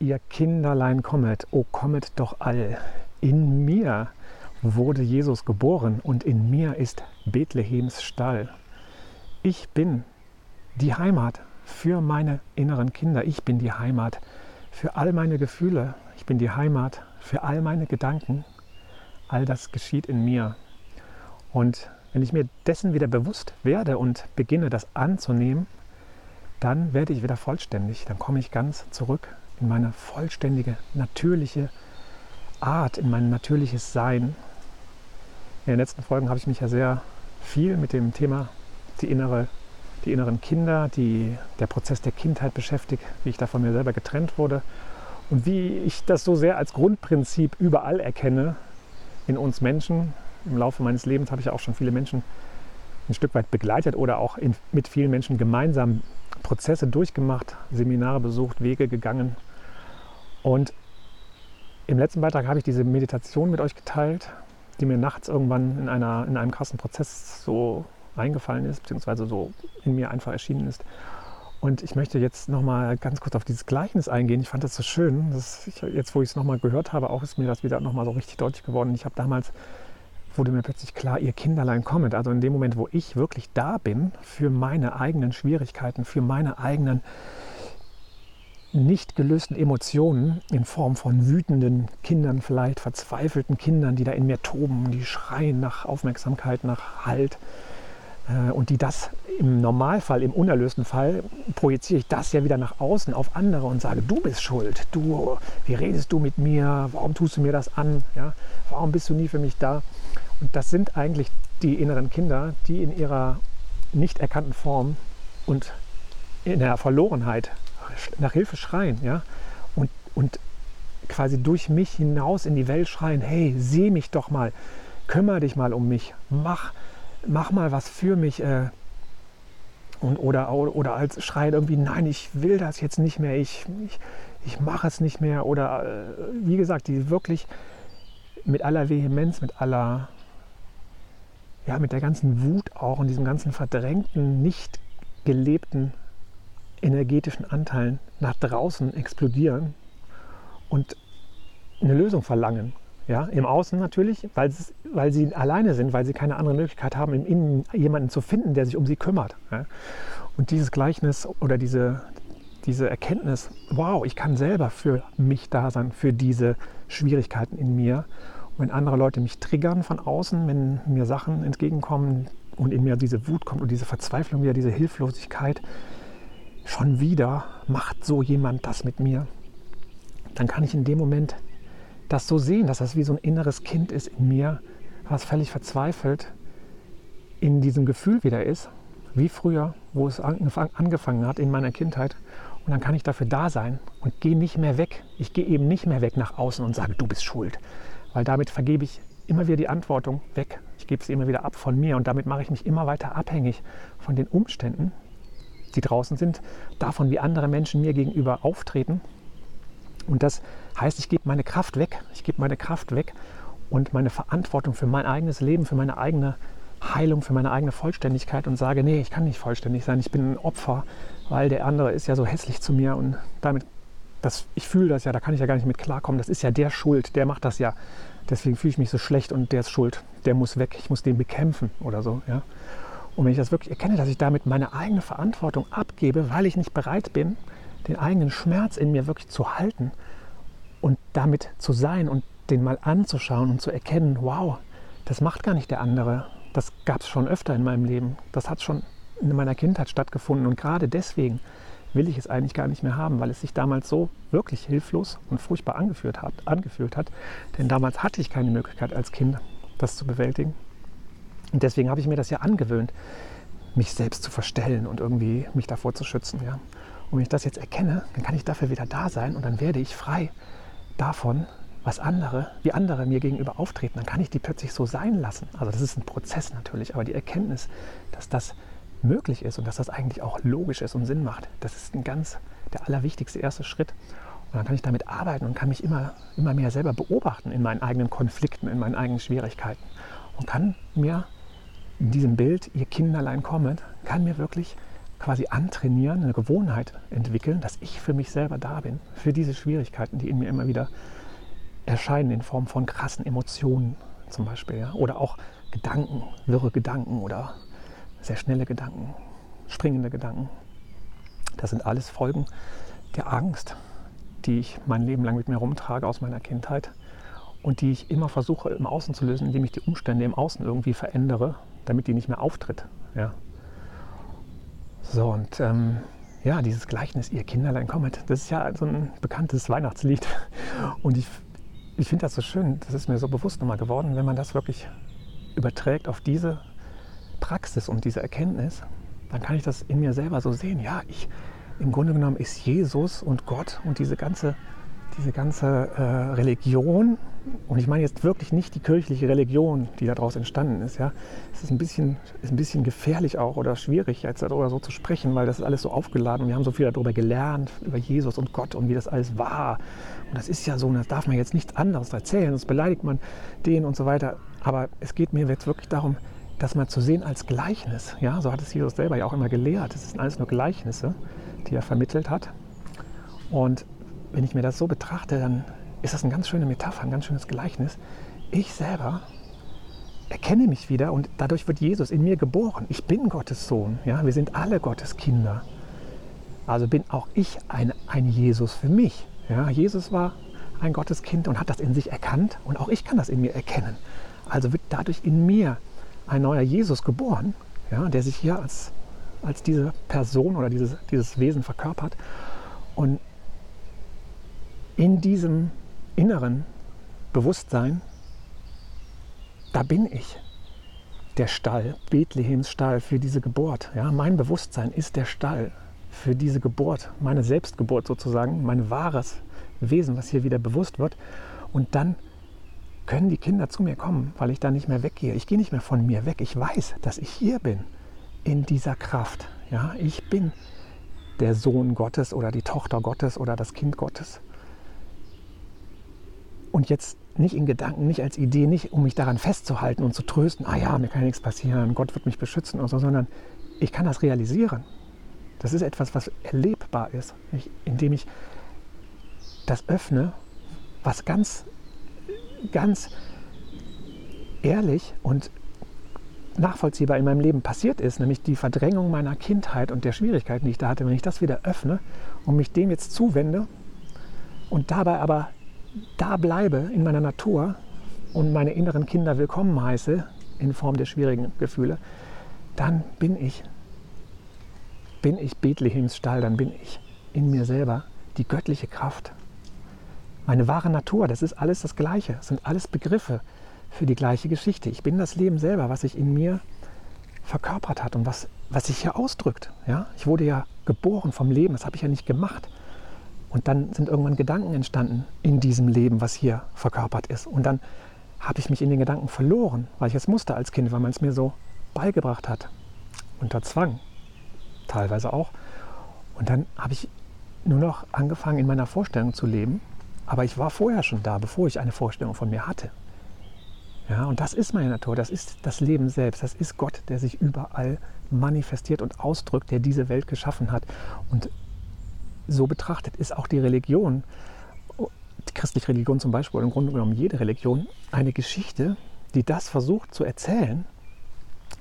ihr Kinderlein kommet, o kommet doch all. In mir wurde Jesus geboren und in mir ist Bethlehems Stall. Ich bin die Heimat für meine inneren Kinder. Ich bin die Heimat für all meine Gefühle. Ich bin die Heimat für all meine Gedanken. All das geschieht in mir. Und wenn ich mir dessen wieder bewusst werde und beginne, das anzunehmen, dann werde ich wieder vollständig. Dann komme ich ganz zurück in meine vollständige, natürliche Art, in mein natürliches Sein. In den letzten Folgen habe ich mich ja sehr viel mit dem Thema die, innere, die inneren Kinder, die, der Prozess der Kindheit beschäftigt, wie ich da von mir selber getrennt wurde und wie ich das so sehr als Grundprinzip überall erkenne in uns Menschen. Im Laufe meines Lebens habe ich auch schon viele Menschen ein Stück weit begleitet oder auch in, mit vielen Menschen gemeinsam Prozesse durchgemacht, Seminare besucht, Wege gegangen. Und im letzten Beitrag habe ich diese Meditation mit euch geteilt, die mir nachts irgendwann in, einer, in einem krassen Prozess so eingefallen ist, beziehungsweise so in mir einfach erschienen ist. Und ich möchte jetzt nochmal ganz kurz auf dieses Gleichnis eingehen. Ich fand das so schön. dass ich, jetzt, wo ich es nochmal gehört habe, auch ist mir das wieder nochmal so richtig deutlich geworden. Ich habe damals, wurde mir plötzlich klar, ihr Kinderlein kommt. Also in dem Moment, wo ich wirklich da bin für meine eigenen Schwierigkeiten, für meine eigenen nicht gelösten Emotionen in Form von wütenden Kindern, vielleicht verzweifelten Kindern, die da in mir toben, die schreien nach Aufmerksamkeit, nach Halt, äh, und die das im Normalfall, im unerlösten Fall, projiziere ich das ja wieder nach außen auf andere und sage, du bist schuld, du, wie redest du mit mir, warum tust du mir das an, ja? warum bist du nie für mich da? Und das sind eigentlich die inneren Kinder, die in ihrer nicht erkannten Form und in der Verlorenheit nach Hilfe schreien, ja, und, und quasi durch mich hinaus in die Welt schreien, hey, seh mich doch mal, kümmere dich mal um mich, mach, mach mal was für mich. Äh, und, oder, oder als schreien irgendwie, nein, ich will das jetzt nicht mehr, ich, ich, ich mache es nicht mehr. Oder äh, wie gesagt, die wirklich mit aller Vehemenz, mit aller, ja, mit der ganzen Wut auch und diesem ganzen verdrängten, nicht gelebten energetischen Anteilen nach draußen explodieren und eine Lösung verlangen. Ja, Im Außen natürlich, weil, weil sie alleine sind, weil sie keine andere Möglichkeit haben, im Innen jemanden zu finden, der sich um sie kümmert. Ja. Und dieses Gleichnis oder diese, diese Erkenntnis, wow, ich kann selber für mich da sein, für diese Schwierigkeiten in mir. Und wenn andere Leute mich triggern von außen, wenn mir Sachen entgegenkommen und in mir diese Wut kommt und diese Verzweiflung wieder, diese Hilflosigkeit, schon wieder macht so jemand das mit mir, dann kann ich in dem Moment das so sehen, dass das wie so ein inneres Kind ist in mir, was völlig verzweifelt in diesem Gefühl wieder ist, wie früher, wo es angefangen hat in meiner Kindheit. Und dann kann ich dafür da sein und gehe nicht mehr weg. Ich gehe eben nicht mehr weg nach außen und sage, du bist schuld. Weil damit vergebe ich immer wieder die Antwortung weg. Ich gebe sie immer wieder ab von mir und damit mache ich mich immer weiter abhängig von den Umständen, die draußen sind, davon, wie andere Menschen mir gegenüber auftreten und das heißt, ich gebe meine Kraft weg. Ich gebe meine Kraft weg und meine Verantwortung für mein eigenes Leben, für meine eigene Heilung, für meine eigene Vollständigkeit und sage, nee, ich kann nicht vollständig sein. Ich bin ein Opfer, weil der andere ist ja so hässlich zu mir und damit, das, ich fühle das ja, da kann ich ja gar nicht mit klarkommen. Das ist ja der Schuld, der macht das ja. Deswegen fühle ich mich so schlecht und der ist schuld. Der muss weg. Ich muss den bekämpfen oder so. Ja? Und wenn ich das wirklich erkenne, dass ich damit meine eigene Verantwortung abgebe, weil ich nicht bereit bin, den eigenen Schmerz in mir wirklich zu halten und damit zu sein und den mal anzuschauen und zu erkennen, wow, das macht gar nicht der andere. Das gab es schon öfter in meinem Leben. Das hat schon in meiner Kindheit stattgefunden und gerade deswegen will ich es eigentlich gar nicht mehr haben, weil es sich damals so wirklich hilflos und furchtbar angefühlt hat, angefühlt hat. Denn damals hatte ich keine Möglichkeit als Kind, das zu bewältigen. Und deswegen habe ich mir das ja angewöhnt, mich selbst zu verstellen und irgendwie mich davor zu schützen. Ja. Und wenn ich das jetzt erkenne, dann kann ich dafür wieder da sein und dann werde ich frei davon, was andere, wie andere mir gegenüber auftreten. Dann kann ich die plötzlich so sein lassen. Also das ist ein Prozess natürlich, aber die Erkenntnis, dass das möglich ist und dass das eigentlich auch logisch ist und Sinn macht, das ist ein ganz der allerwichtigste erste Schritt. Und dann kann ich damit arbeiten und kann mich immer, immer mehr selber beobachten in meinen eigenen Konflikten, in meinen eigenen Schwierigkeiten und kann mir in diesem Bild, ihr Kinderlein kommet, kann mir wirklich quasi antrainieren, eine Gewohnheit entwickeln, dass ich für mich selber da bin, für diese Schwierigkeiten, die in mir immer wieder erscheinen in Form von krassen Emotionen zum Beispiel. Ja? Oder auch Gedanken, wirre Gedanken oder sehr schnelle Gedanken, springende Gedanken. Das sind alles Folgen der Angst, die ich mein Leben lang mit mir rumtrage aus meiner Kindheit und die ich immer versuche im Außen zu lösen, indem ich die Umstände im Außen irgendwie verändere, damit die nicht mehr auftritt. Ja. So und ähm, ja, dieses Gleichnis, ihr Kinderlein kommet, das ist ja so ein bekanntes Weihnachtslied und ich, ich finde das so schön, das ist mir so bewusst nochmal geworden, wenn man das wirklich überträgt auf diese Praxis und diese Erkenntnis, dann kann ich das in mir selber so sehen. Ja, ich, im Grunde genommen ist Jesus und Gott und diese ganze, diese ganze äh, Religion, und ich meine jetzt wirklich nicht die kirchliche Religion, die daraus entstanden ist. Ja, es ist ein bisschen, ist ein bisschen gefährlich auch oder schwierig, jetzt darüber so zu sprechen, weil das ist alles so aufgeladen und wir haben so viel darüber gelernt, über Jesus und Gott und wie das alles war. Und das ist ja so, und das darf man jetzt nichts anderes erzählen, sonst beleidigt man den und so weiter. Aber es geht mir jetzt wirklich darum, das mal zu sehen als Gleichnis. Ja, so hat es Jesus selber ja auch immer gelehrt. Es sind alles nur Gleichnisse, die er vermittelt hat. Und wenn ich mir das so betrachte, dann ist das eine ganz schöne Metapher, ein ganz schönes Gleichnis. Ich selber erkenne mich wieder und dadurch wird Jesus in mir geboren. Ich bin Gottes Sohn. Ja, wir sind alle Gottes Kinder. Also bin auch ich ein, ein Jesus für mich. Ja, Jesus war ein Gotteskind und hat das in sich erkannt und auch ich kann das in mir erkennen. Also wird dadurch in mir ein neuer Jesus geboren, ja, der sich hier als, als diese Person oder dieses, dieses Wesen verkörpert. Und in diesem inneren Bewusstsein, da bin ich der Stall, Bethlehems Stall für diese Geburt. Ja, mein Bewusstsein ist der Stall für diese Geburt, meine Selbstgeburt sozusagen, mein wahres Wesen, was hier wieder bewusst wird. Und dann können die Kinder zu mir kommen, weil ich da nicht mehr weggehe. Ich gehe nicht mehr von mir weg. Ich weiß, dass ich hier bin, in dieser Kraft. Ja, ich bin der Sohn Gottes oder die Tochter Gottes oder das Kind Gottes. Und jetzt nicht in Gedanken, nicht als Idee, nicht um mich daran festzuhalten und zu trösten, ah ja, mir kann nichts passieren, Gott wird mich beschützen oder so, sondern ich kann das realisieren. Das ist etwas, was erlebbar ist, indem ich das öffne, was ganz ganz ehrlich und nachvollziehbar in meinem Leben passiert ist, nämlich die Verdrängung meiner Kindheit und der Schwierigkeiten, die ich da hatte, wenn ich das wieder öffne und mich dem jetzt zuwende und dabei aber da bleibe in meiner Natur und meine inneren Kinder willkommen heiße in Form der schwierigen Gefühle, dann bin ich, bin ich Bethlehems Stall, dann bin ich in mir selber die göttliche Kraft meine wahre Natur, das ist alles das Gleiche. Das sind alles Begriffe für die gleiche Geschichte. Ich bin das Leben selber, was sich in mir verkörpert hat und was, was sich hier ausdrückt. Ja? Ich wurde ja geboren vom Leben, das habe ich ja nicht gemacht. Und dann sind irgendwann Gedanken entstanden in diesem Leben, was hier verkörpert ist. Und dann habe ich mich in den Gedanken verloren, weil ich es musste als Kind, weil man es mir so beigebracht hat. Unter Zwang, teilweise auch. Und dann habe ich nur noch angefangen, in meiner Vorstellung zu leben aber ich war vorher schon da, bevor ich eine Vorstellung von mir hatte. Ja, und das ist meine Natur, das ist das Leben selbst, das ist Gott, der sich überall manifestiert und ausdrückt, der diese Welt geschaffen hat. Und so betrachtet ist auch die Religion, die christliche Religion zum Beispiel, oder im Grunde genommen jede Religion, eine Geschichte, die das versucht zu erzählen.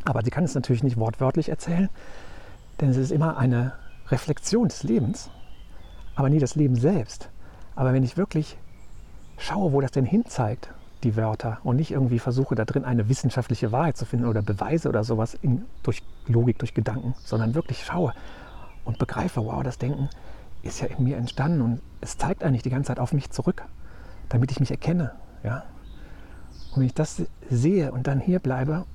Aber sie kann es natürlich nicht wortwörtlich erzählen, denn es ist immer eine Reflexion des Lebens, aber nie das Leben selbst. Aber wenn ich wirklich schaue, wo das denn hinzeigt, die Wörter, und nicht irgendwie versuche, da drin eine wissenschaftliche Wahrheit zu finden oder Beweise oder sowas in, durch Logik, durch Gedanken, sondern wirklich schaue und begreife, wow, das Denken ist ja in mir entstanden und es zeigt eigentlich die ganze Zeit auf mich zurück, damit ich mich erkenne. Ja? Und wenn ich das sehe und dann hier bleibe,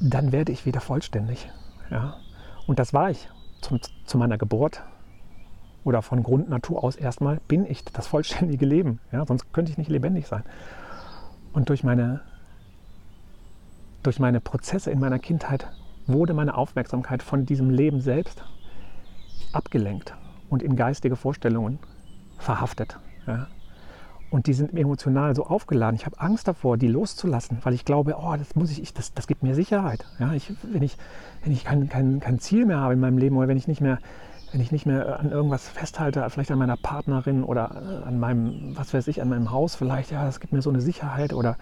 dann werde ich wieder vollständig. Ja? Und das war ich zum, zu meiner Geburt oder von Grundnatur aus erstmal bin ich das vollständige Leben. Ja? Sonst könnte ich nicht lebendig sein. Und durch meine, durch meine Prozesse in meiner Kindheit wurde meine Aufmerksamkeit von diesem Leben selbst abgelenkt und in geistige Vorstellungen verhaftet. Ja? und die sind emotional so aufgeladen. Ich habe Angst davor, die loszulassen, weil ich glaube, oh, das muss ich, das, das gibt mir Sicherheit. Ja, ich, wenn ich, wenn ich kein, kein, kein Ziel mehr habe in meinem Leben oder wenn ich nicht mehr, wenn ich nicht mehr an irgendwas festhalte, vielleicht an meiner Partnerin oder an meinem, was weiß ich, an meinem Haus vielleicht, ja, das gibt mir so eine Sicherheit oder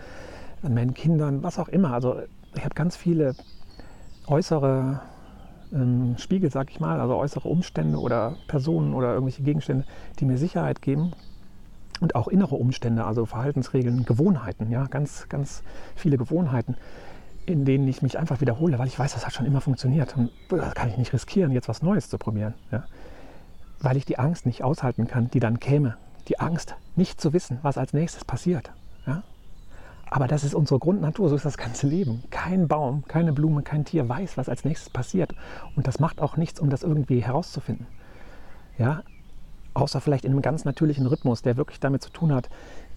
an meinen Kindern, was auch immer. Also ich habe ganz viele äußere ähm, Spiegel, sag ich mal, also äußere Umstände oder Personen oder irgendwelche Gegenstände, die mir Sicherheit geben und auch innere Umstände, also Verhaltensregeln, Gewohnheiten, ja, ganz, ganz viele Gewohnheiten, in denen ich mich einfach wiederhole, weil ich weiß, das hat schon immer funktioniert und das kann ich nicht riskieren, jetzt was Neues zu probieren, ja. weil ich die Angst nicht aushalten kann, die dann käme, die Angst, nicht zu wissen, was als nächstes passiert. Ja. Aber das ist unsere Grundnatur, so ist das ganze Leben. Kein Baum, keine Blume, kein Tier weiß, was als nächstes passiert. Und das macht auch nichts, um das irgendwie herauszufinden. Ja, außer vielleicht in einem ganz natürlichen Rhythmus, der wirklich damit zu tun hat,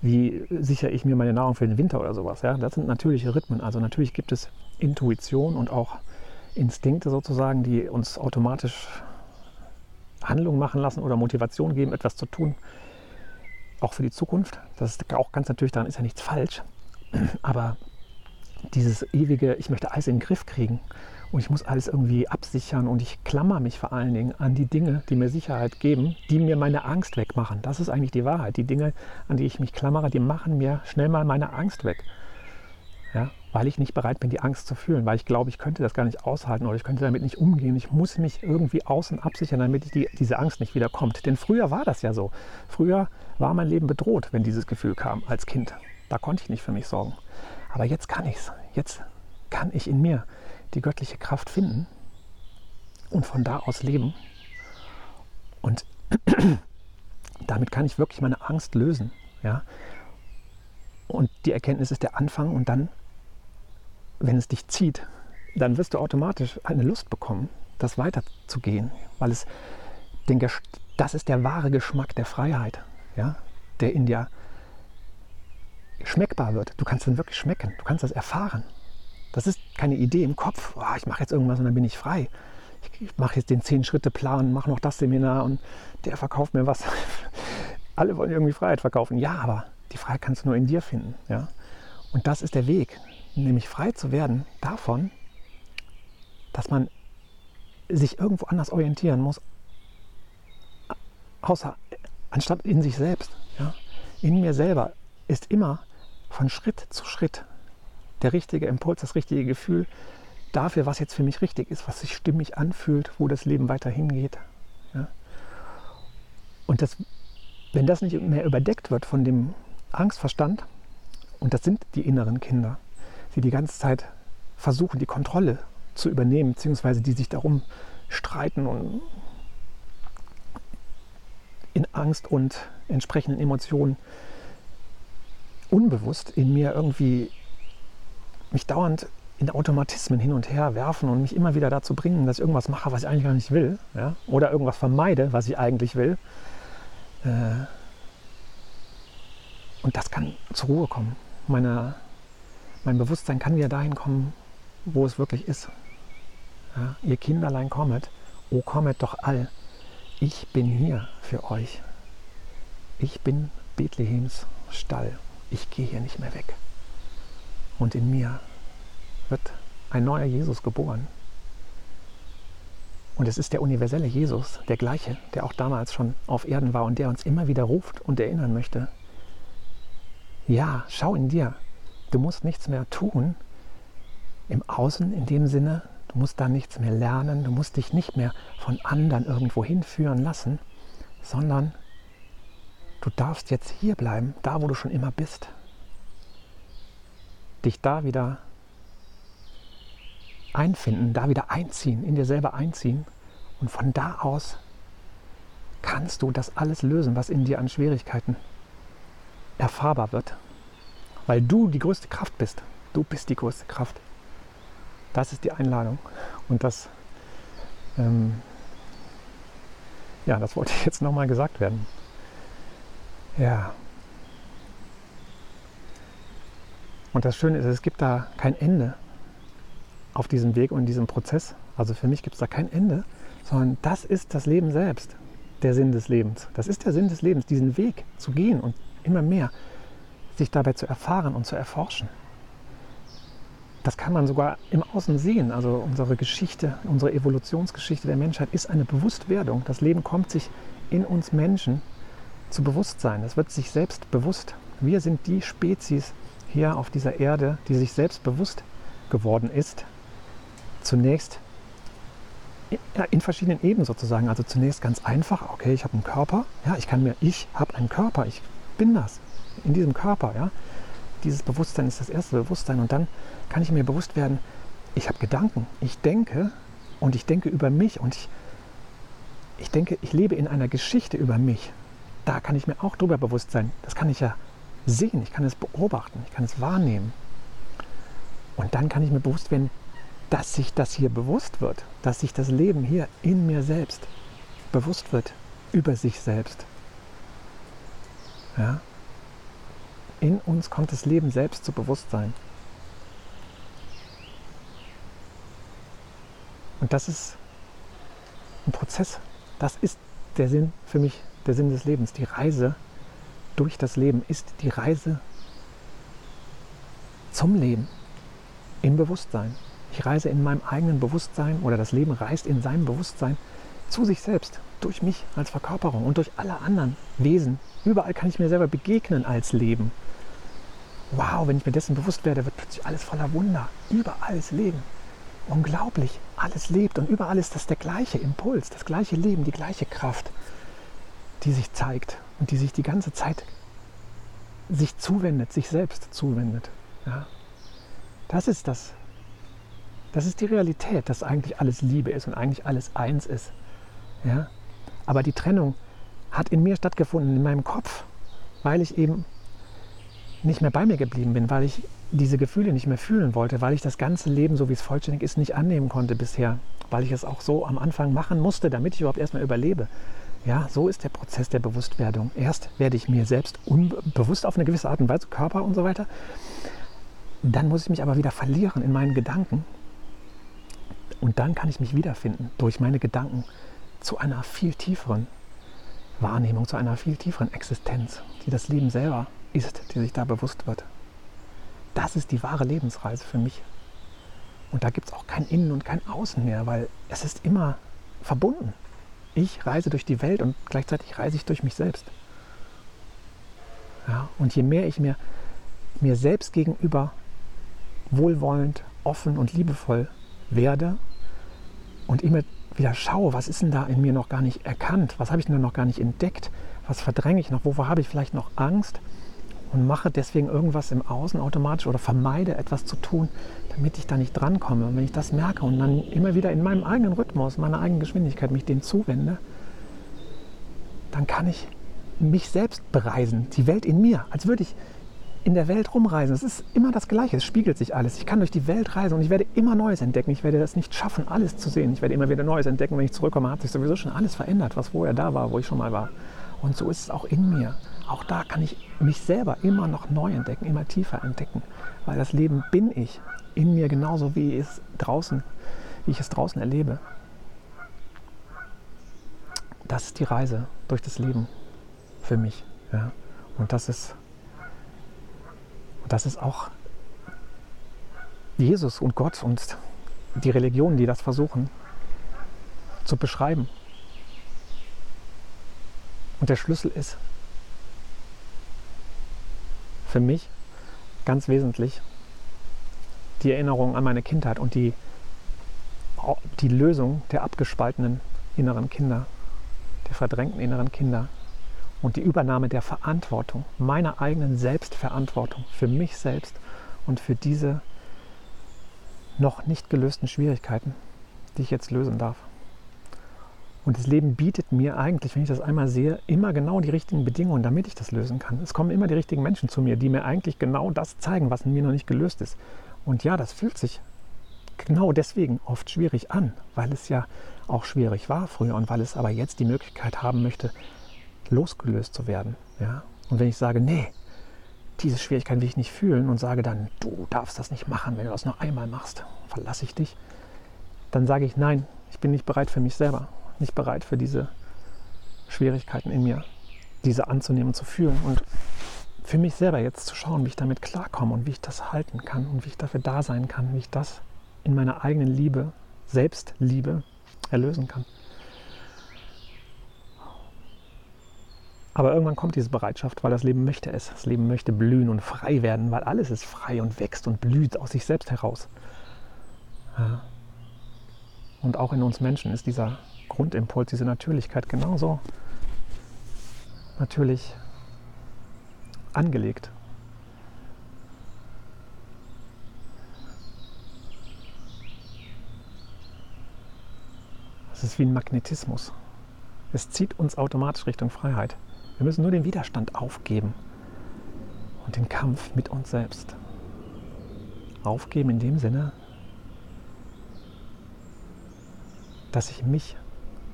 wie sichere ich mir meine Nahrung für den Winter oder sowas. Ja? Das sind natürliche Rhythmen. Also natürlich gibt es Intuition und auch Instinkte sozusagen, die uns automatisch Handlungen machen lassen oder Motivation geben, etwas zu tun, auch für die Zukunft. Das ist auch ganz natürlich, daran ist ja nichts falsch. Aber dieses ewige, ich möchte alles in den Griff kriegen und ich muss alles irgendwie absichern und ich klammer mich vor allen Dingen an die Dinge, die mir Sicherheit geben, die mir meine Angst wegmachen. Das ist eigentlich die Wahrheit. Die Dinge, an die ich mich klammere, die machen mir schnell mal meine Angst weg. Ja, weil ich nicht bereit bin, die Angst zu fühlen, weil ich glaube, ich könnte das gar nicht aushalten oder ich könnte damit nicht umgehen. Ich muss mich irgendwie außen absichern, damit die, diese Angst nicht wieder kommt. Denn früher war das ja so. Früher war mein Leben bedroht, wenn dieses Gefühl kam als Kind. Da konnte ich nicht für mich sorgen. Aber jetzt kann ich es. Jetzt kann ich in mir die göttliche Kraft finden und von da aus leben. Und damit kann ich wirklich meine Angst lösen. Ja? Und die Erkenntnis ist der Anfang und dann, wenn es dich zieht, dann wirst du automatisch eine Lust bekommen, das weiterzugehen, weil es den, das ist der wahre Geschmack der Freiheit, ja? der in dir schmeckbar wird. Du kannst dann wirklich schmecken, du kannst das erfahren. Das ist keine Idee im Kopf, oh, ich mache jetzt irgendwas und dann bin ich frei. Ich mache jetzt den Zehn-Schritte-Plan, mache noch das Seminar und der verkauft mir was. Alle wollen irgendwie Freiheit verkaufen. Ja, aber die Freiheit kannst du nur in dir finden. Ja? Und das ist der Weg, nämlich frei zu werden davon, dass man sich irgendwo anders orientieren muss, außer anstatt in sich selbst. Ja? In mir selber ist immer von Schritt zu Schritt der richtige Impuls, das richtige Gefühl dafür, was jetzt für mich richtig ist, was sich stimmig anfühlt, wo das Leben weiter hingeht. Ja? Und das, wenn das nicht mehr überdeckt wird von dem Angstverstand, und das sind die inneren Kinder, die die ganze Zeit versuchen, die Kontrolle zu übernehmen, beziehungsweise die sich darum streiten und in Angst und entsprechenden Emotionen unbewusst in mir irgendwie mich dauernd in Automatismen hin und her werfen und mich immer wieder dazu bringen, dass ich irgendwas mache, was ich eigentlich gar nicht will. Ja? Oder irgendwas vermeide, was ich eigentlich will. Äh, und das kann zur Ruhe kommen. Meine, mein Bewusstsein kann wieder dahin kommen, wo es wirklich ist. Ja? Ihr Kinderlein kommet, o kommet doch all. Ich bin hier für euch. Ich bin Bethlehems Stall. Ich gehe hier nicht mehr weg. Und in mir wird ein neuer Jesus geboren. Und es ist der universelle Jesus, der gleiche, der auch damals schon auf Erden war und der uns immer wieder ruft und erinnern möchte. Ja, schau in dir. Du musst nichts mehr tun im Außen in dem Sinne, du musst da nichts mehr lernen, du musst dich nicht mehr von anderen irgendwo hinführen lassen, sondern du darfst jetzt hier bleiben, da wo du schon immer bist dich da wieder einfinden, da wieder einziehen, in dir selber einziehen. Und von da aus kannst du das alles lösen, was in dir an Schwierigkeiten erfahrbar wird. Weil du die größte Kraft bist. Du bist die größte Kraft. Das ist die Einladung. Und das, ähm, ja, das wollte jetzt nochmal gesagt werden. Ja. Und das Schöne ist, es gibt da kein Ende auf diesem Weg und in diesem Prozess. Also für mich gibt es da kein Ende, sondern das ist das Leben selbst, der Sinn des Lebens. Das ist der Sinn des Lebens, diesen Weg zu gehen und immer mehr, sich dabei zu erfahren und zu erforschen. Das kann man sogar im Außen sehen. Also unsere Geschichte, unsere Evolutionsgeschichte der Menschheit ist eine Bewusstwerdung. Das Leben kommt sich in uns Menschen zu Bewusstsein. Es wird sich selbst bewusst. Wir sind die Spezies hier auf dieser Erde, die sich selbst bewusst geworden ist. Zunächst in verschiedenen Ebenen sozusagen. Also zunächst ganz einfach, okay, ich habe einen Körper, ja, ich kann mir, ich habe einen Körper, ich bin das in diesem Körper, ja. Dieses Bewusstsein ist das erste Bewusstsein und dann kann ich mir bewusst werden, ich habe Gedanken, ich denke und ich denke über mich und ich, ich denke, ich lebe in einer Geschichte über mich. Da kann ich mir auch drüber bewusst sein. Das kann ich ja sehen, ich kann es beobachten, ich kann es wahrnehmen. Und dann kann ich mir bewusst werden, dass sich das hier bewusst wird, dass sich das Leben hier in mir selbst bewusst wird, über sich selbst. Ja? In uns kommt das Leben selbst zu Bewusstsein. Und das ist ein Prozess. Das ist der Sinn für mich, der Sinn des Lebens. Die Reise durch das Leben ist die Reise zum Leben im Bewusstsein. Ich reise in meinem eigenen Bewusstsein oder das Leben reist in seinem Bewusstsein zu sich selbst, durch mich als Verkörperung und durch alle anderen Wesen. Überall kann ich mir selber begegnen als Leben. Wow, wenn ich mir dessen bewusst werde, wird plötzlich alles voller Wunder. Überall ist Leben. Unglaublich, alles lebt und überall ist das der gleiche Impuls, das gleiche Leben, die gleiche Kraft, die sich zeigt und die sich die ganze Zeit sich zuwendet, sich selbst zuwendet. Ja. Das ist das, das ist die Realität, dass eigentlich alles Liebe ist und eigentlich alles eins ist. Ja? Aber die Trennung hat in mir stattgefunden, in meinem Kopf, weil ich eben nicht mehr bei mir geblieben bin, weil ich diese Gefühle nicht mehr fühlen wollte, weil ich das ganze Leben, so wie es vollständig ist, nicht annehmen konnte bisher, weil ich es auch so am Anfang machen musste, damit ich überhaupt erstmal überlebe. Ja, so ist der Prozess der Bewusstwerdung. Erst werde ich mir selbst unbewusst auf eine gewisse Art und Weise, Körper und so weiter. Dann muss ich mich aber wieder verlieren in meinen Gedanken und dann kann ich mich wiederfinden durch meine Gedanken zu einer viel tieferen Wahrnehmung, zu einer viel tieferen Existenz, die das Leben selber ist, die sich da bewusst wird. Das ist die wahre Lebensreise für mich. Und da gibt es auch kein Innen und kein Außen mehr, weil es ist immer verbunden. Ich reise durch die Welt und gleichzeitig reise ich durch mich selbst. Ja, und je mehr ich mir, mir selbst gegenüber wohlwollend, offen und liebevoll werde und immer wieder schaue, was ist denn da in mir noch gar nicht erkannt, was habe ich denn noch gar nicht entdeckt, was verdränge ich noch, wovor habe ich vielleicht noch Angst und mache deswegen irgendwas im Außen automatisch oder vermeide etwas zu tun, damit ich da nicht drankomme. Und wenn ich das merke und dann immer wieder in meinem eigenen Rhythmus, meiner eigenen Geschwindigkeit mich dem zuwende, dann kann ich mich selbst bereisen, die Welt in mir, als würde ich in der Welt rumreisen. Es ist immer das Gleiche, es spiegelt sich alles. Ich kann durch die Welt reisen und ich werde immer Neues entdecken. Ich werde das nicht schaffen, alles zu sehen. Ich werde immer wieder Neues entdecken. Wenn ich zurückkomme, hat sich sowieso schon alles verändert, was vorher da war, wo ich schon mal war. Und so ist es auch in mir. Auch da kann ich mich selber immer noch neu entdecken, immer tiefer entdecken. Weil das Leben bin ich in mir genauso wie es draußen, wie ich es draußen erlebe. Das ist die Reise durch das Leben für mich. Ja. Und das ist das ist auch Jesus und Gott und die Religionen, die das versuchen zu beschreiben. Und der Schlüssel ist für mich ganz wesentlich die Erinnerung an meine Kindheit und die, die Lösung der abgespaltenen inneren Kinder, der verdrängten inneren Kinder und die Übernahme der Verantwortung, meiner eigenen Selbstverantwortung für mich selbst und für diese noch nicht gelösten Schwierigkeiten, die ich jetzt lösen darf. Und das Leben bietet mir eigentlich, wenn ich das einmal sehe, immer genau die richtigen Bedingungen, damit ich das lösen kann. Es kommen immer die richtigen Menschen zu mir, die mir eigentlich genau das zeigen, was in mir noch nicht gelöst ist. Und ja, das fühlt sich genau deswegen oft schwierig an, weil es ja auch schwierig war früher und weil es aber jetzt die Möglichkeit haben möchte, losgelöst zu werden. Ja? Und wenn ich sage, nee, diese Schwierigkeit will ich nicht fühlen und sage dann, du darfst das nicht machen, wenn du das noch einmal machst, verlasse ich dich, dann sage ich, nein, ich bin nicht bereit für mich selber, nicht bereit für diese Schwierigkeiten in mir. diese anzunehmen zu fühlen und für mich selber jetzt zu schauen, wie ich damit klarkomme und wie ich das halten kann und wie ich dafür da sein kann, wie ich das in meiner eigenen Liebe, Selbstliebe erlösen kann. Aber irgendwann kommt diese Bereitschaft, weil das Leben möchte es. Das Leben möchte blühen und frei werden, weil alles ist frei und wächst und blüht aus sich selbst heraus. Und auch in uns Menschen ist dieser Grundimpuls, diese Natürlichkeit genauso natürlich angelegt. Es ist wie ein Magnetismus. Es zieht uns automatisch Richtung Freiheit. Wir müssen nur den Widerstand aufgeben und den Kampf mit uns selbst. Aufgeben in dem Sinne, dass ich mich,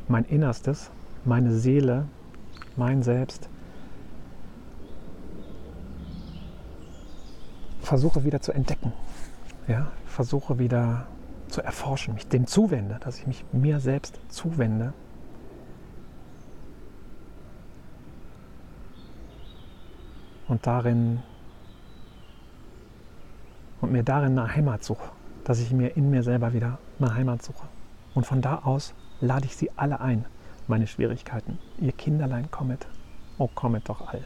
mein Innerstes, meine Seele, mein Selbst versuche wieder zu entdecken. Ja, versuche wieder zu erforschen, mich dem zuwende, dass ich mich mir selbst zuwende. Und darin und mir darin eine Heimat suche, dass ich mir in mir selber wieder eine Heimat suche. Und von da aus lade ich sie alle ein, meine Schwierigkeiten. Ihr Kinderlein kommet, oh kommet doch all.